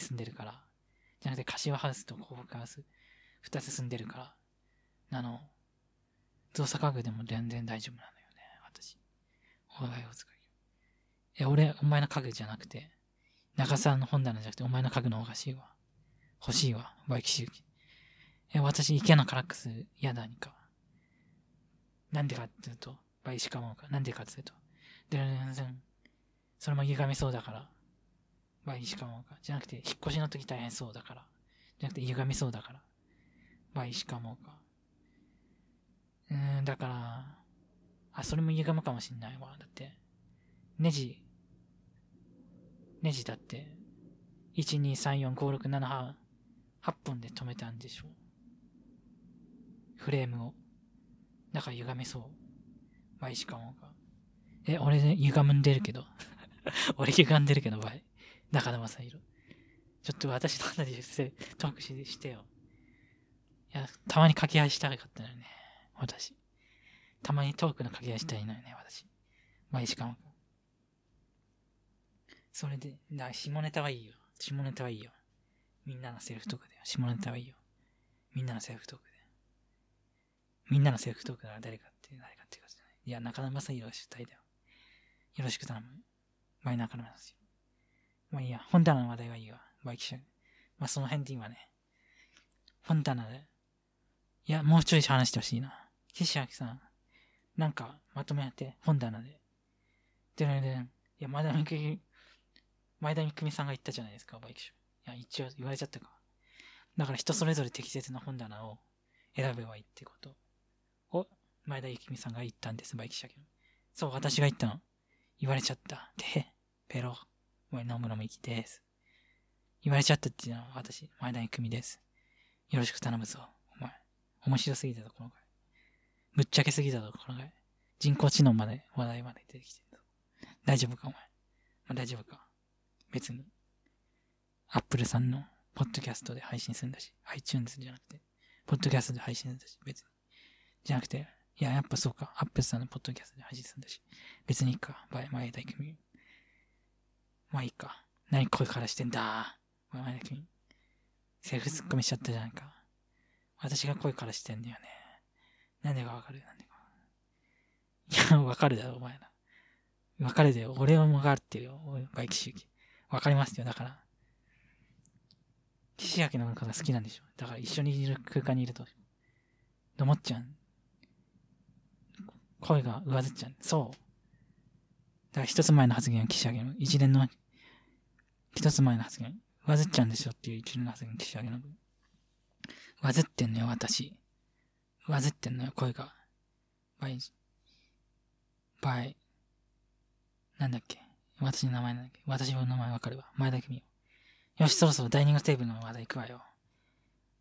住んでるから。じゃなくて、柏ハウスと幸福ハウス、二つ住んでるから。あの、造作家具でも全然大丈夫なのよね、私。お互いを使い。え、俺、お前の家具じゃなくて、中さんの本棚じゃなくて、お前の家具の方がしいわ。欲しいわ、バイキシュキ。え、私、池のカラックス嫌だにか。なんでかっていうと、バイシカモか。なんでかっていうと、でんでんそれも歪みそうだから、バイシカモか。じゃなくて、引っ越しの時大変そうだから。じゃなくて、歪みそうだから、バイシカモか。うーん、だから、あ、それも歪むかもしんないわ。だって、ネジ、ネジだって、1、2、3、4、5、6、7、8、本で止めたんでしょうフレームを。だから歪めそう。バイシカモが。え、俺で歪んでるけど。俺歪んでるけど、バイ。中田正宏。ちょっと私の話でトークしてよ。いや、たまに掛け合いしたかったのよね。私。たまにトークの掛け合いしたいのよね、私。バイシカモ君。それで、な、下ネタはいいよ。下ネタはいいよ。みんなのセルフトークだよ。下ネタはいいよ。みんなのセルフトークで。みんなのセルフトークなら誰かって、誰かっていうかじゃない。いや、中田正宏が主体だよ。よろしく頼む。マイナーかま。あいいや、本棚の話題はいいわ。バイキシャ。まあその辺で今ね。本棚で。いや、もうちょい話してほしいな。岸明さん。なんか、まとめやって、本棚で。でねでね。いや、前田みくみ、前田みくみさんが言ったじゃないですか、バイキシャ。いや、一応言われちゃったか。だから人それぞれ適切な本棚を選べばいいってことを、前田ゆきみさんが言ったんです、バイキシャ。そう、私が言ったの。言われちゃった。で、ペロ。おい、野村美希です。言われちゃったっていうのは私、前田ゆきみです。よろしく頼むぞ。お前。面白すぎたぞ、この回。ぶっちゃけすぎたぞ、この回。人工知能まで、話題まで出てきてるぞ。大丈夫か、お前。まあ、大丈夫か。別に。アップルさんの、ポッドキャストで配信するんだし、iTunes じゃなくて、ポッドキャストで配信するんだし、別に。じゃなくて、いや、やっぱそうか。アップルさんのポッドキャストで配信するんだし。別にいいか。 by、前田君。まあいいか。何声からしてんだ。前田君。セルフツッコミしちゃったじゃないか。私が声からしてんだよね。なんでかわかる？なんでか。いや、わかるだろ、お前ら。わかるだよ。俺はわかってるよ。バイキ周期。わかりますよ。だから。岸明のことが好きなんでしょ。だから一緒にいる空間にいると。と思っちゃう。声が上ずっちゃう。そう。だから一つ前の発言は岸上の、一連の、一つ前の発言、上ずっちゃうんでしょっていう一連の発言、岸上の。上ずってんのよ、私。上ずってんのよ、声が。 by、by、なんだっけ。私の名前なんだっけ。私の名前わかるわ。前田君よ。よし、そろそろダイニングテーブルの話題行くわよ。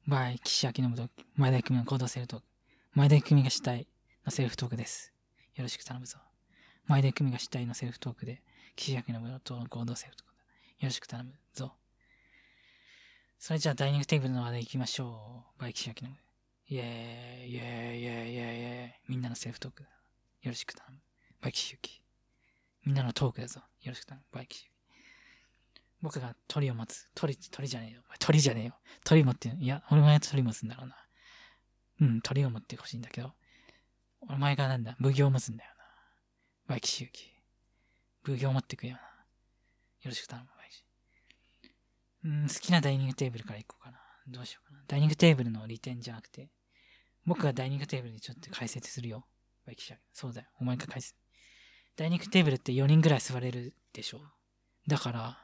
by、岸明信と前田組の合同セルフトーク。前田組が主体のセルフトークです。よろしく頼むぞ。前田組が主体のセルフトークで、岸明信との合同セルフトークだ。よろしく頼むぞ。それじゃあダイニングテーブルの話題行きましょう。 by 岸明信。イェーイ、イェーイ、イェーイ、イェーイ、イェーイ。みんなのセルフトークだ。よろしく頼む。 by 岸由紀。みんなのトークだぞ。よろしく頼む。 by 岸由紀。僕がトリを持つ。鳥、鳥じゃねえよ。鳥じゃねえよ。鳥持って、いや、俺前鳥持つんだろうな。うん、鳥を持ってほしいんだけど。お前がなんだ、奉行を持つんだよな。バイキシユキ。奉行を持ってくよな。よろしく頼む、バイキシ。うん、好きなダイニングテーブルから行こうかな。どうしようかな。ダイニングテーブルの利点じゃなくて、僕がダイニングテーブルにちょっと解説するよ。バイキシャ。そうだよ。お前が解説。ダイニングテーブルって4人ぐらい座れるでしょ。だから、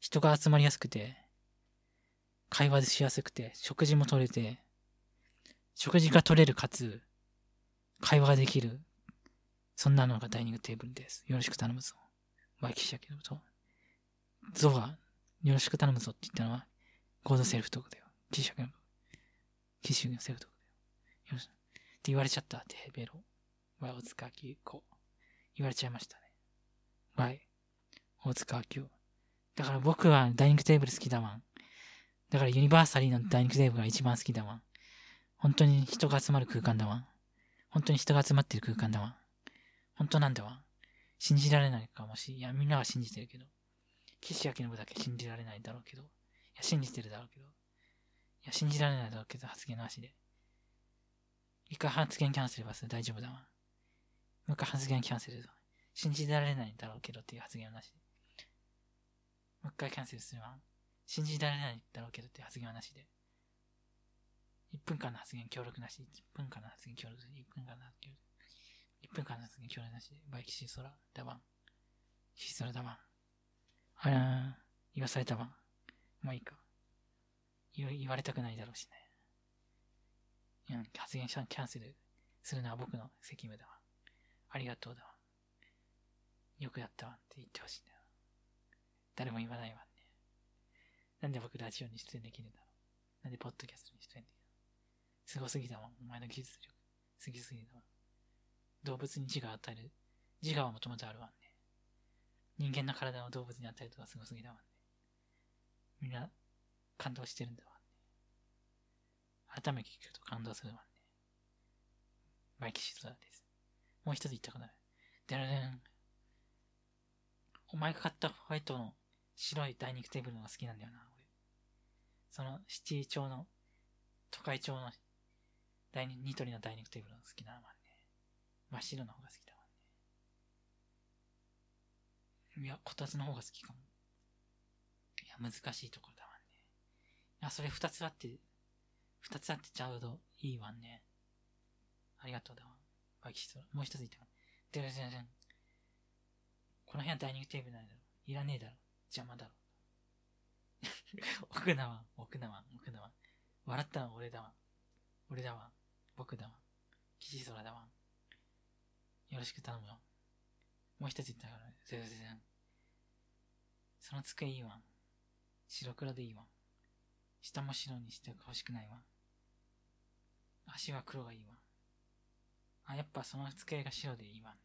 人が集まりやすくて、会話しやすくて、食事も取れて、食事が取れるかつ、会話ができる。そんなのがダイニングテーブルです。よろしく頼むぞ。バイキシャけどと。ゾが、よろしく頼むぞって言ったのは、コードセルフトークだよ。キシャけど。キシャのセルフトークだよ。よろしく。って言われちゃった。てベロ。バイ、大塚明子。言われちゃいましたね。バイ、大塚明子。だから僕はダイニングテーブル好きだわん。だからユニバーサリーのダイニングテーブルが一番好きだわん。本当に人が集まる空間だわん。本当に人が集まってる空間だわん。本当なんだわ。信じられないかもし、いや、みんなは信じてるけど。岸明信だけ信じられないだろうけど。いや、信じてるだろうけど。いや、信じられないだろうけど、発言なしで。一回発言キャンセルはする大丈夫だわ。もう一回発言キャンセルだ。信じられないだろうけどっていう発言はなしで。もう一回キャンセルするわ。信じられないだろうけどっていう発言はなしで。1分間の発言協力なし。1分間の発言協力なし。1分間の発言協力、1分間の発言協力なし。バイキシーソラ、ダバン。キシソラダバン。あら言わされたわ。もういいか。言われたくないだろうしね。うん、発言者キャンセルするのは僕の責務だわ。ありがとうだわ。よくやったわって言ってほしいんだよ。誰も言わないわね。なんで僕ラジオに出演できるんだろう。なんでポッドキャストに出演できるのすごすぎだわ。お前の技術力。すぎすぎだわ。動物に自我を与える。自我はもともとあるわね。人間の体を動物に与えるとかすごすぎだわね。みんな感動してるんだわね。改めて聞くと感動するわね。マイキシソラです。もう一つ言ったことある。でるでん。お前が買ったホワイトの白いダイニングテーブルのが好きなんだよな、俺。そのシティ町の、都会町のダイニニトリのダイニングテーブルの好きなのはね。真っ白の方が好きだわね。いや、こたつの方が好きかも。いや、難しいところだわね。いや、それ二つあって、二つあってちゃうといいわね。ありがとうだわ。バキシトもう一つ言ったでるでるでん。この部屋ダイニングテーブルないだろ。いらねえだろ。邪魔だろ。奥だわ、奥だわ、奥だわ。笑ったのは俺だわ。俺だわ。僕だわ。キジソラだわ。よろしく頼むよ。もう一つ言ったから、全然。その机いいわ。白黒でいいわ。下も白にして欲しくないわ。足は黒がいいわ。あ、やっぱその机が白でいいわね。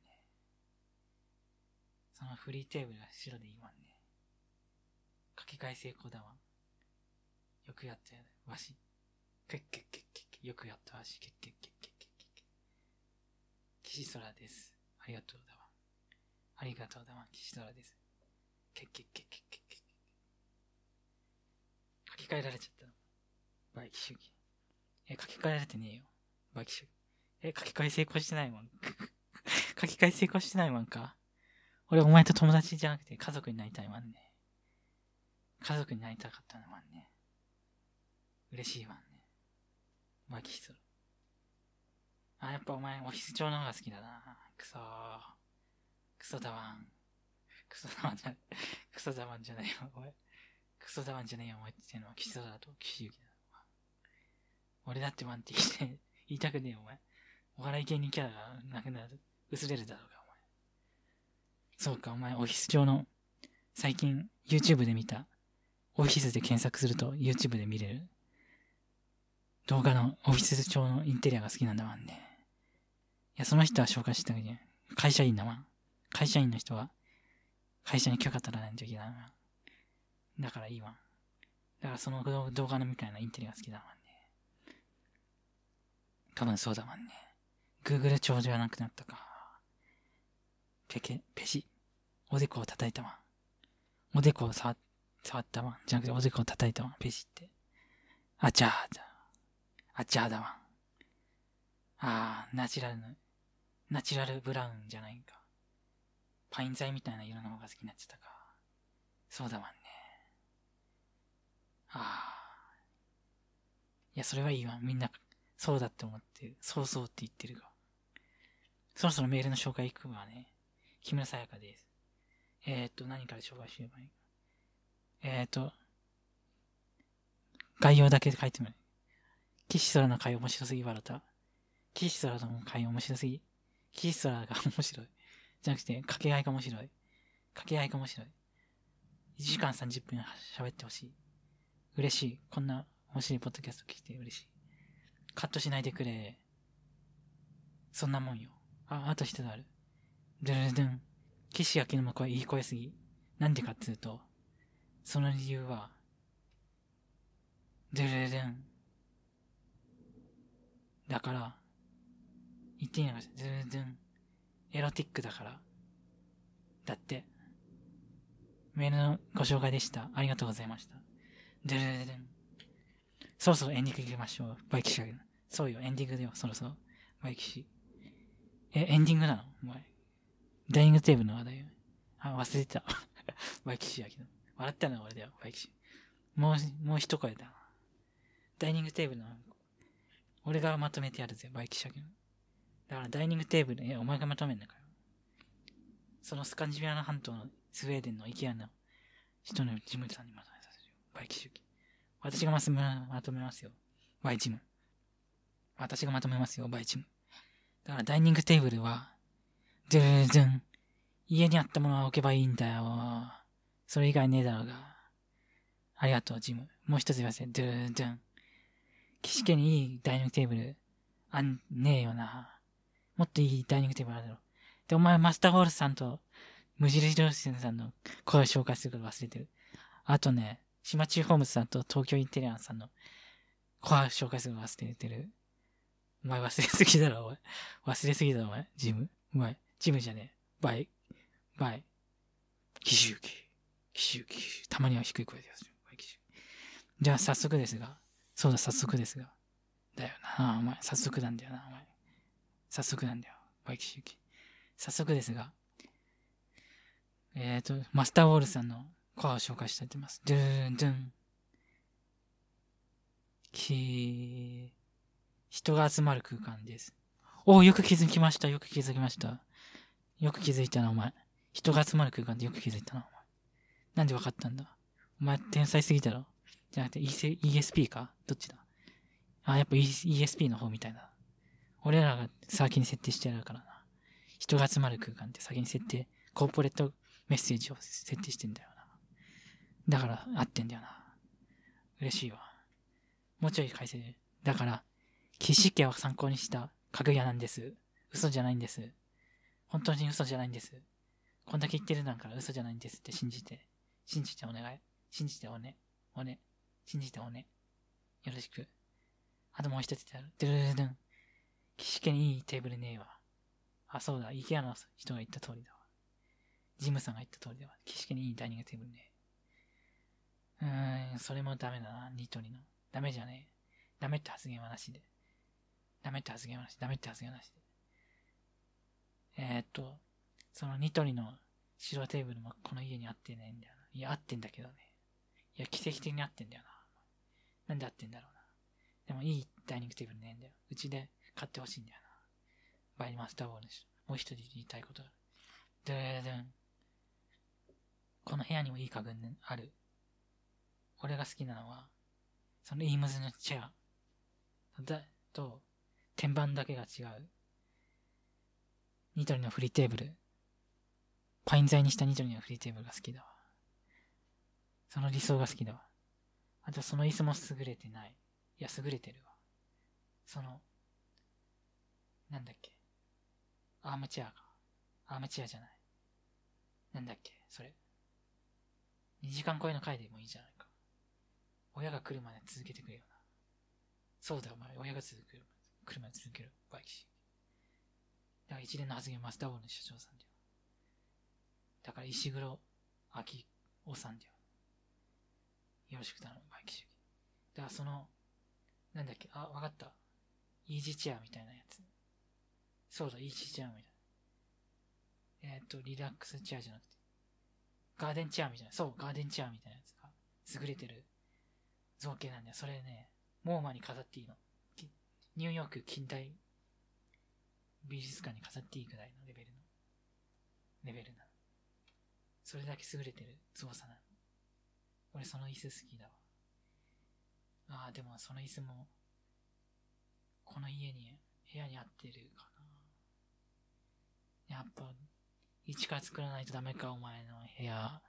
そのフリーテーブルが白でいいわね。書き換え成功だわ。よくやったよ、わし。けっけっけっけっけ。よくやったわし。けっけっけ。岸空です。ありがとうだわ。ありがとうだわ。岸空です。けっけっけっけっけっけ。書き換えられちゃったの。バイキ主義。え、書き換えられてねえよ。バイキ主義。え、書き換え成功してないもん。書き換え成功してないもんか。俺お前と友達じゃなくて家族になりたいわんね。家族になりたかったのわんね。嬉しいわんね。バキヒトあ、やっぱお前オフィス調の方が好きだな。くそー。クソだわん。クソだわんじゃ、クソだわんじゃないよ、お前。クソだわんじゃねえよ、お前って言ってんのは、キソだと、キシユキだ。俺だってワンって言って、言いたくねえよ、お前。お笑い芸人キャラがなくなる、薄れるだろうが、お前。そうか、お前、オフィス調の、最近、YouTube で見た、オフィスで検索すると YouTube で見れる、動画のオフィス調のインテリアが好きなんだわんね。いや、その人は紹介してたけど、会社員だわ。会社員の人は、会社に許可取らないといけないわ。だからいいわ。だからその動画のみたいなインテリが好きだわんね。多分そうだわんね。Google 帳じゃなくなったか。ペケ、ペシ。おでこを叩いたわ。おでこを触触ったわ。じゃなくておでこを叩いたわ。ペシって。あちゃーだ。あちゃーだわ。あー、ナチュラルの、ナチュラルブラウンじゃないか。パイン材みたいな色の方が好きになっちゃったか。そうだわんね。あー。いや、それはいいわ。みんな、そうだって思って、そうそうって言ってるが。そろそろメールの紹介いくわね。木村さやかです。えー、っと、何から紹介しればいいかえー、っと、概要だけで書いてもらう。岸空の回面白すぎ笑った。岸空の回面白すぎ。岸空が面白い。じゃなくて、掛け合いが面白い。掛け合いが面白い。1時間30分喋ってほしい。嬉しい。こんな面白いポッドキャスト聞いて嬉しい。カットしないでくれ。そんなもんよ。あ、あと一つある。ドゥルドゥン。岸明の声いい声すぎ。なんでかっつうと、その理由は、ドゥルドゥン。だから、言っていいのかしら。ドゥルドゥン。エロティックだから。だって。メールのご紹介でした。ありがとうございました。でるるる。そろそろエンディング行きましょう。 by キシャ。そうよ、エンディングだよ、そろそろ。バイキシ。え、エンディングなの？お前。ダイニングテーブルの話題よ。あ、忘れてた。by 岸やけど。笑ったの俺だよ、 by 岸。もう、もう一声だ。ダイニングテーブルの、俺がまとめてやるぜ、 by 岸やけど。だからダイニングテーブル、え、お前がまとめんのかよ。そのスカンジビアナ半島のスウェーデンのイケアの人のジムさんにまとめさせるよ。 by 岸由紀。私がままとめますよ。 by ジム。私がまとめますよ、 by ジム。だからダイニングテーブルは、ドゥードゥン。家にあったものは置けばいいんだよ。それ以外ねえだろうが。ありがとう、ジム。もう一つ言わせ。ドゥードゥン。岸家にいいダイニングテーブル、あんねえよな。もっといいダイニングテーブルあるだろ。で、お前マスターウォールさんと無印良品さんの声を紹介すること忘れてる。あとね、島忠ホームズさんと東京インテリアさんの声を紹介するの忘れてる。お前忘れすぎだろ、お前。忘れすぎだろ、お前。ジム？お前。ジムじゃねえ。 by？by？岸由紀。岸由紀。たまには低い声でやる。 by 岸由紀。じゃあ早速ですが。そうだ、早速ですが。だよな、お前。早速なんだよな、お前。早速なんだよ。バイ奇襲機。早速ですが。えっ、ー、と、マスターウォールさんのコアを紹介したいと思います。ドゥーン、ドゥン。き人が集まる空間です。おお、よく気づきました。よく気づきました。よく気づいたな、お前。人が集まる空間でよく気づいたな、お前。なんでわかったんだ？お前、天才すぎたろ？じゃなくて、ESP か？どっちだ？あ、やっぱ ESP の方みたいな。俺らが先に設定してやるからな。人が集まる空間って先に設定、コーポレートメッセージを設定してんだよな。だから、合ってんだよな。嬉しいわ。もうちょい改正。だから、岸家を参考にした家具屋なんです。嘘じゃないんです。本当に嘘じゃないんです。こんだけ言ってるなんから嘘じゃないんですって信じて、信じてお願い。信じておね。おね。信じておね。よろしく。あともう一つやる。ドゥルルルン。岸家にいいテーブルねえわ。あ、そうだ。イケアの人が言った通りだわ。ジムさんが言った通りだわ。岸家にいいダイニングテーブルねえ。うーん、それもダメだな。ニトリの。ダメじゃねえ。ダメって発言はなしで。ダメって発言はなし。ダメって発言はなしで。えー、っと、そのニトリの白テーブルもこの家に合ってねえんだよな。いや、合ってんだけどね。いや、奇跡的に合ってんだよな。なんで合ってんだろうな。でもいいダイニングテーブルねえんだよ。うちで買ってほしいんだよな。バイマスターボールし。もう一人言いたいことある。ドゥードゥン。この部屋にもいい家具ある。俺が好きなのは、そのイームズのチェア。だ、と、天板だけが違う。ニトリのフリーテーブル。パイン材にしたニトリのフリーテーブルが好きだわ。その理想が好きだわ。あとその椅子も優れてない。いや、優れてるわ。その、なんだっけ？アームチェアか。アームチェアじゃない。なんだっけ、それ。2時間超えの回でもいいじゃないか。親が来るまで続けてくれよな。そうだよ、お前。親が続く、来るまで続ける。 by 岸。だから一連の発言マスターウォールの社長さんだよ。だから石黒明夫さんだよ。よろしく頼む、 by 岸。だからその、なんだっけ、あ、わかった。イージーチェアみたいなやつ。そうだ、イージーチェアみたいな。えっ、と、リラックスチェアじゃなくて、ガーデンチェアみたいな。そう、ガーデンチェアみたいなやつが、優れてる造形なんだよ。それね、モーマに飾っていいの。ニューヨーク近代美術館に飾っていいくらいのレベルの、レベルなの。それだけ優れてる造作なの。俺その椅子好きだわ。ああ、でもその椅子も、この家に、部屋に合ってるか。やっぱ、一から作らないとダメか、お前の部屋。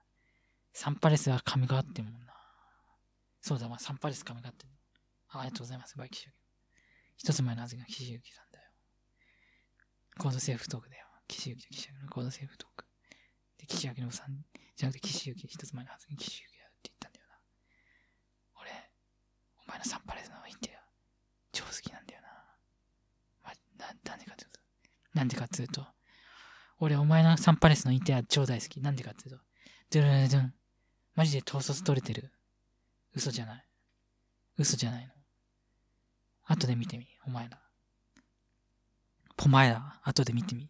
サンパレスは神があってもんな。そうだ、まあ、サンパレス神があってあありがとうございます、バイキシュ一つ前のはずが岸由紀さんだよ。コードセーフトークだよ。岸由紀と岸由紀のコードセーフトーク。で、岸由紀のさん、じゃなくて岸由紀一つ前のはずが岸由紀だって言ったんだよな。俺、お前のサンパレスのインテリア、超好きなんだよな。まあ、な、なんでかっていうと、なんでかっていうと、俺、お前のサンパレスのインテア超大好き。なんでかっていうと、ドゥルルドゥン。マジで統率取れてる。嘘じゃない。嘘じゃないの。後で見てみ、お前ら。お前ら、後で見てみ。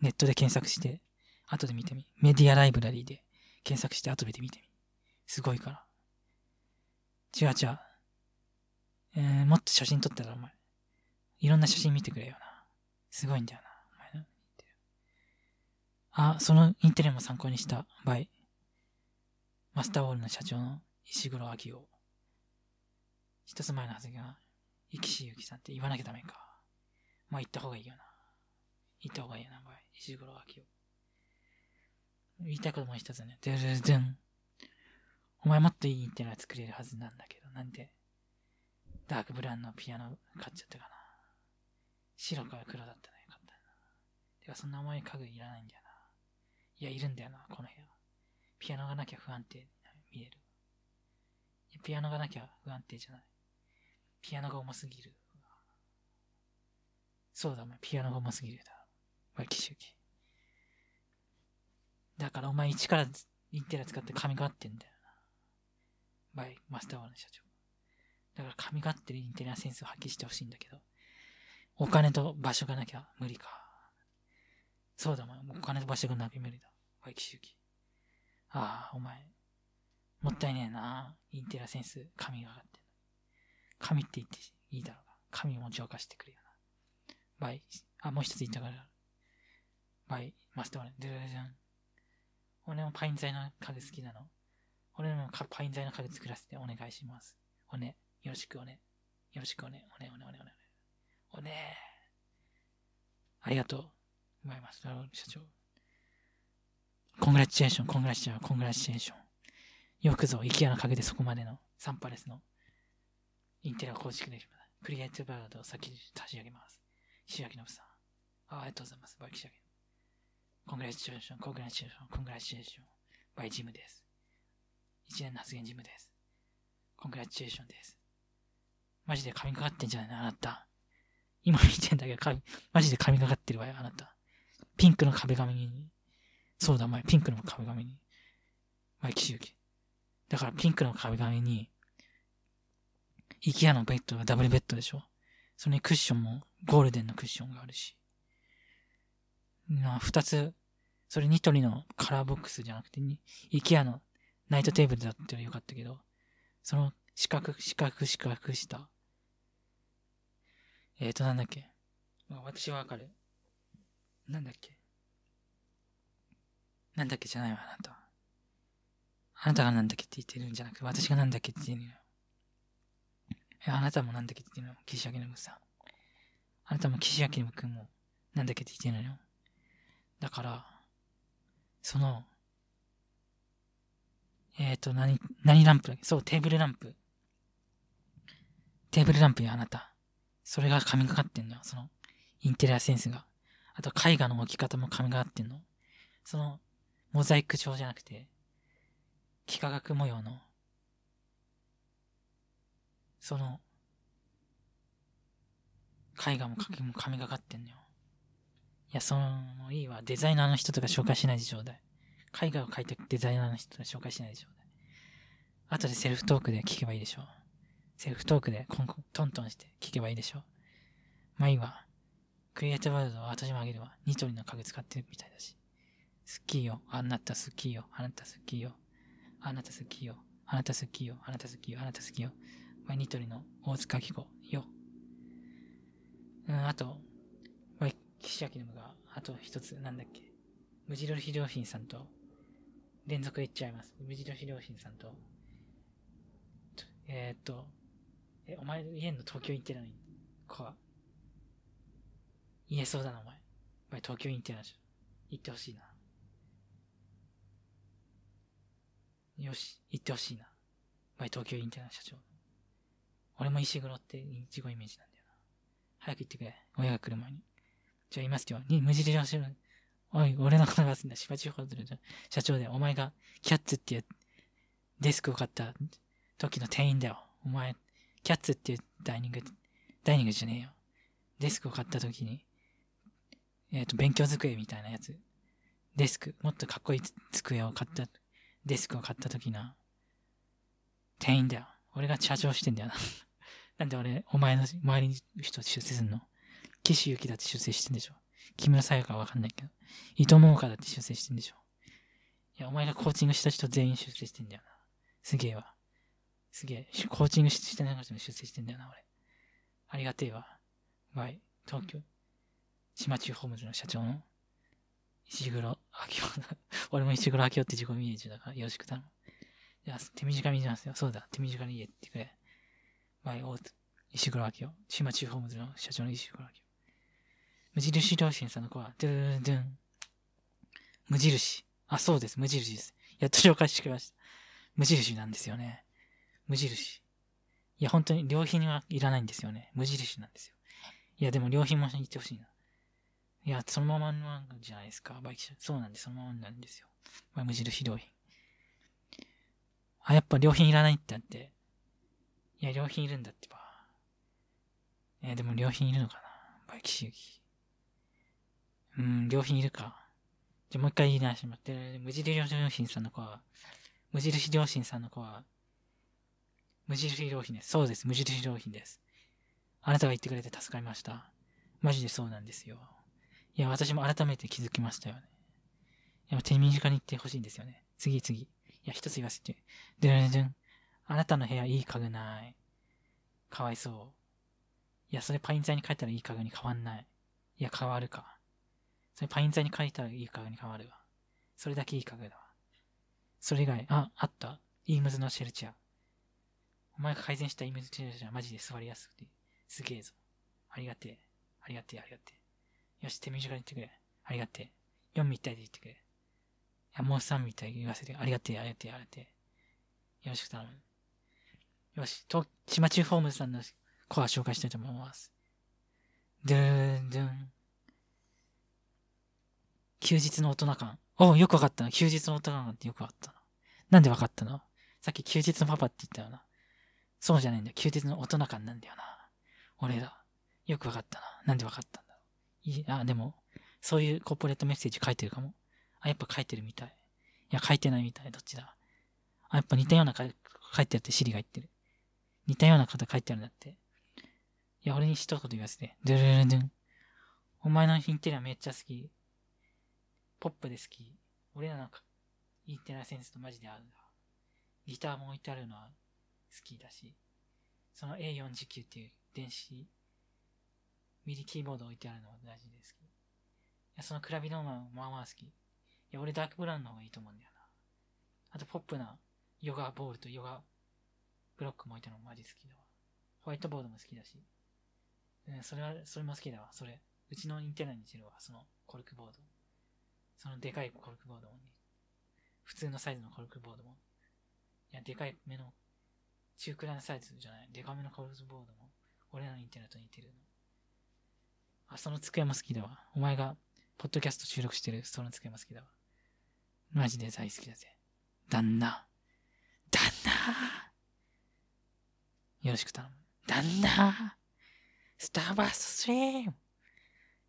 ネットで検索して、後で見てみ。メディアライブラリーで検索して後で見てみ。すごいから。違う違う。えー、もっと写真撮ったらお前。いろんな写真見てくれよな。すごいんだよな。あ、そのインテリアも参考にした場合。マスターウォールの社長の石黒明夫。一つ前の発言は、生きしゆきさんって言わなきゃダメか。まあ言った方がいいよな。言った方がいいよな、場合。石黒明夫。言いたいことも一つね。でるでん。お前もっといいインテリア作れるはずなんだけど、なんで、ダークブラウンのピアノ買っちゃったかな。白から黒だったらよかったな。てか、そんな重い家具いらないんだよな。いや、いるんだよな、この部屋。ピアノがなきゃ不安定に見える。ピアノがなきゃ不安定じゃない。ピアノが重すぎる。そうだ、お前、ピアノが重すぎるだ。バイキシュキ。だからお前一からインテリア使って神がってんだよな。バイ、マスターワーの社長。だから神がってるインテリアセンスを発揮してほしいんだけど、お金と場所がなきゃ無理か。そうだ、お前。お金と場所がなきゃ無理だ。バイキシュキ。ああ、お前。もったいねえな。インテリアセンス、神が上がってん神って言っていいだろうが。神も浄化してくれよな。バイ、あ、もう一つ言ったから。バイ、マスターワーでるじゃん。俺もパイン材の家具好きなの。俺もパイン材の家具作らせてお願いします。おね、よろしくおね。よろしくおね、おね、おね、おね、おね。おねありがとう。ございます。社長。コングラチュエーション、コングラチュエーション、コングラチュエーション。よくぞ、イケアの陰でそこまでのサンパレスのインテリア構築できる。クリエイティブバードを先に差し上げます。石垣信さん。ありがとうございます。バイキシャゲ。コングラチュエーション、コングラチュエーション、コングラチュエーション。バイジムです。一年の発言ジムです。コングラチュエーションです。マジで髪かかってんじゃないの？あなた。今見てんだけど、マジで髪かかってるわよ、あなた。ピンクの壁紙に。そうだ、お前、ピンクの壁紙に。マイキシユキ。だから、ピンクの壁紙に、イケアのベッドがダブルベッドでしょ。それにクッションもゴールデンのクッションがあるし。まあ、二つ、それニトリのカラーボックスじゃなくて、イケアのナイトテーブルだったらよかったけど、その四角、四角、四角した。えーと、なんだっけ。あ、私はわかる。なんだっけ？なんだっけじゃないわ、あなた。あなたがなんだっけって言ってるんじゃなくて、私がなんだっけって言ってるのよ。え、あなたもなんだっけって言ってるの？岸明信さん。あなたも岸明信くんもなんだっけって言ってるのよ。だから、その、えっ、ー、と、何、何ランプだっけ？そう、テーブルランプ。テーブルランプよ、あなた。それが神がかってんのよ、その、インテリアセンスが。あと、絵画の置き方も神がかってんの？その、モザイク調じゃなくて、幾何学模様の、その、絵画も描きも神がかってんのよ。いや、その、いいわ。デザイナーの人とか紹介しないでちょうだい。絵画を描いたデザイナーの人とか紹介しないでちょうだい。後でセルフトークで聞けばいいでしょう。セルフトークでコンコントントンして聞けばいいでしょう。まあいいわ。クリエイティブワールドは私もあげるわ。ニトリの家具使ってるみたいだし。好きよ。あなた好きよ。あなた好きよ。あなた好きよ。あなた好きよ。あなた好きよ。あなた好きよ。まあ、ニトリの大塚紀子よ。うん、あと、まあ、岸明のが、あと一つ、なんだっけ。無印良品さんと、連続で言っちゃいます。無印良品さんと、えー、っと、え、お前家の東京行ってないか。言えそうだな、お前。お前東京行ってないでしょ。行ってほしいな。よし、行ってほしいな。お前東京インテナ社長。俺も石黒っていちごイメージなんだよな。早く行ってくれ。親が来る前に。じゃあ言いますよ。に、無印良品。おい、俺のことがすんだ。しばちホテル社長で、お前がキャッツっていうデスクを買った時の店員だよ。お前、キャッツっていうダイニング、ダイニングじゃねえよ。デスクを買った時に、えっ、ー、と、勉強机みたいなやつ。デスク、もっとかっこいい机を買った、デスクを買った時の、店員だよ。俺が社長してんだよな。なんで俺、お前の周りに人出世すんの？岸由紀だって出世してんでしょ木村沙耶香はわかんないけど。伊藤桃香だって出世してんでしょいや、お前がコーチングした人全員出世してんだよな。すげえわ。すげえ。コーチングしてない人も出世してんだよな、俺。ありがてえわ。バイ、東京。島中ホームズの社長の石黒明夫だ。俺も石黒明夫って自己イメージだからよろしく頼む。いや、手短に言いますよ。そうだ、手短に言えってくれ。バイ、オート、石黒明夫。島中ホームズの社長の石黒明夫。無印良品さんの子は、ドゥンドゥン。無印。あ、そうです。無印です。やっと紹介してくれました。無印なんですよね。無印。いや、本当に良品はいらないんですよね。無印なんですよ。いや、でも良品も言ってほしいな。いや、そのままなんじゃないですか。バイキそうなんで、そのままなんですよ。まあ、無印良品。あ、やっぱ良品いらないってあって。いや、良品いるんだってば。えでも良品いるのかなバイキシユキ。うん、良品いるか。じゃ、もう一回言い直してもらって。無印良品さんの子は、無印良品さんの子は、無印良品です。そうです、無印良品です。あなたが言ってくれて助かりました。マジでそうなんですよ。いや、私も改めて気づきましたよね。いや、手短に言ってほしいんですよね。次次。いや、一つ言わせて。でるでん。あなたの部屋いい家具ない。かわいそう。いや、それパイン材に書いたらいい家具に変わんない。いや、変わるか。それパイン材に書いたらいい家具に変わるわ。それだけいい家具だわ。それ以外、あ、あった。イームズのシェルチャー。お前が改善したイームズシェルチャーマジで座りやすくて、すげえぞ。ありがてえ。ありがてえ、ありがてえ。よし、手短に言ってくれ。ありがてえ。4みたいで言ってくれ。いや、もう3みたい言わせて。ありがてえ、ありがてえ、ありがてえ。よろしく頼む。よし、と、島中ホームズさんのコア紹介したいと思います。ドゥーン、ドゥン。休日の大人感。およくわかったな。休日の大人感ってよくわかったな。なんでわかったの？さっき休日のパパって言ったよな。そうじゃないんだよ。休日の大人感なんだよな。俺ら。よくわかったな。なんでわかったんだろう。いあ、でも、そういうコーポレートメッセージ書いてるかも。あ、やっぱ書いてるみたい。いや、書いてないみたい。どっちだあ、やっぱ似たような書いてあってシリが言ってる。似たような方書いてあるんだって。いや、俺に一言言わせて。ドゥルルルン。お前のインテリアめっちゃ好き。ポップで好き。俺らなんか、インテリアセンスとマジで合うんだ。ギターも置いてあるのは好きだし、その A49 っていう電子ミリキーボード置いてあるのは大事ですけど。いや、そのクラビノーマンまあまあ好き。いや、俺ダークブラウンの方がいいと思うんだよな。あとポップなヨガボールとヨガブロックも置いてるのマジ好きだわ。ホワイトボードも好きだし。うん、それは、それも好きだわ。それ。うちのインテナにしてるわ。そのコルクボード。そのでかいコルクボードも、ね、普通のサイズのコルクボードも。いや、でかい目の、中くらいのサイズじゃない。でかめのコルクボードも、俺らのインテナと似てるの。あ、その机も好きだわ。お前が、ポッドキャスト収録してるその机も好きだわ。マジで大好きだぜ。旦那。旦那よろしく頼む。旦那スターバーストリーム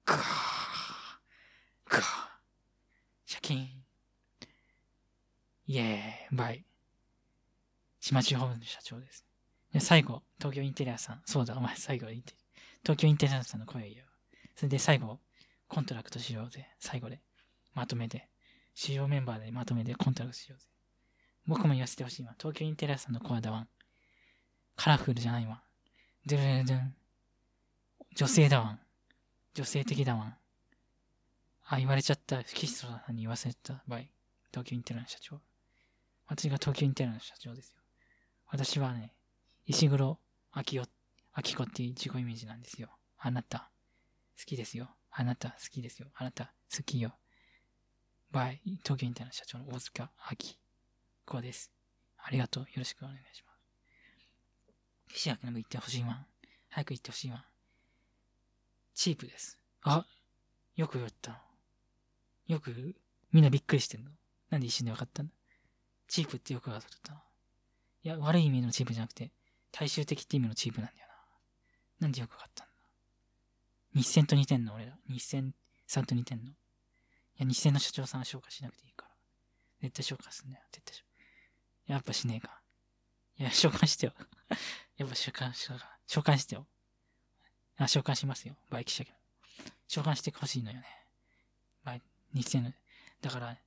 ゴーゴーシャキンイェーイバイ島中ホームの社長です。で、最後、東京インテリアさん。そうだ、お前最後インテリア。東京インテリアさんの声を言う。それで最後、コントラクトしようぜ。最後で。まとめて。主要メンバーでまとめてコントラクトしようぜ。僕も言わせてほしいわ。東京インテリアさんのコアだわ。カラフルじゃないわ。ドゥルルドゥン。女性だわ。女性的だわ。あ、言われちゃった。岸田さんに言わせた場合。東京インテリアの社長。私が東京インテリアの社長ですよ。私はね、石黒明夫、明子っていう自己イメージなんですよ。あなた。好きですよ。あなた好きですよ。あなた好きよ。バイ、東京インターの社長の大塚明子です。ありがとう。よろしくお願いします。岸明信言ってほしいわ。早く言ってほしいわ。チープです。あ、よく言ったの。よく、みんなびっくりしてんの。なんで一瞬で分かったんだチープってよく分かったの。いや、悪い意味のチープじゃなくて、大衆的って意味のチープなんだよな。なんでよく分かったんだ日銭と似てんの、俺ら。日銭さんと似てんの？いや、日銭の社長さんは消化しなくていいから。絶対消化すんだよ。絶対。やっぱしねえか。いや、召喚してよ。やっぱ召喚したか。召喚してよ。あ、召喚しますよ。バイキシャキ召喚してほしいのよね。バイ、日銭の。だから、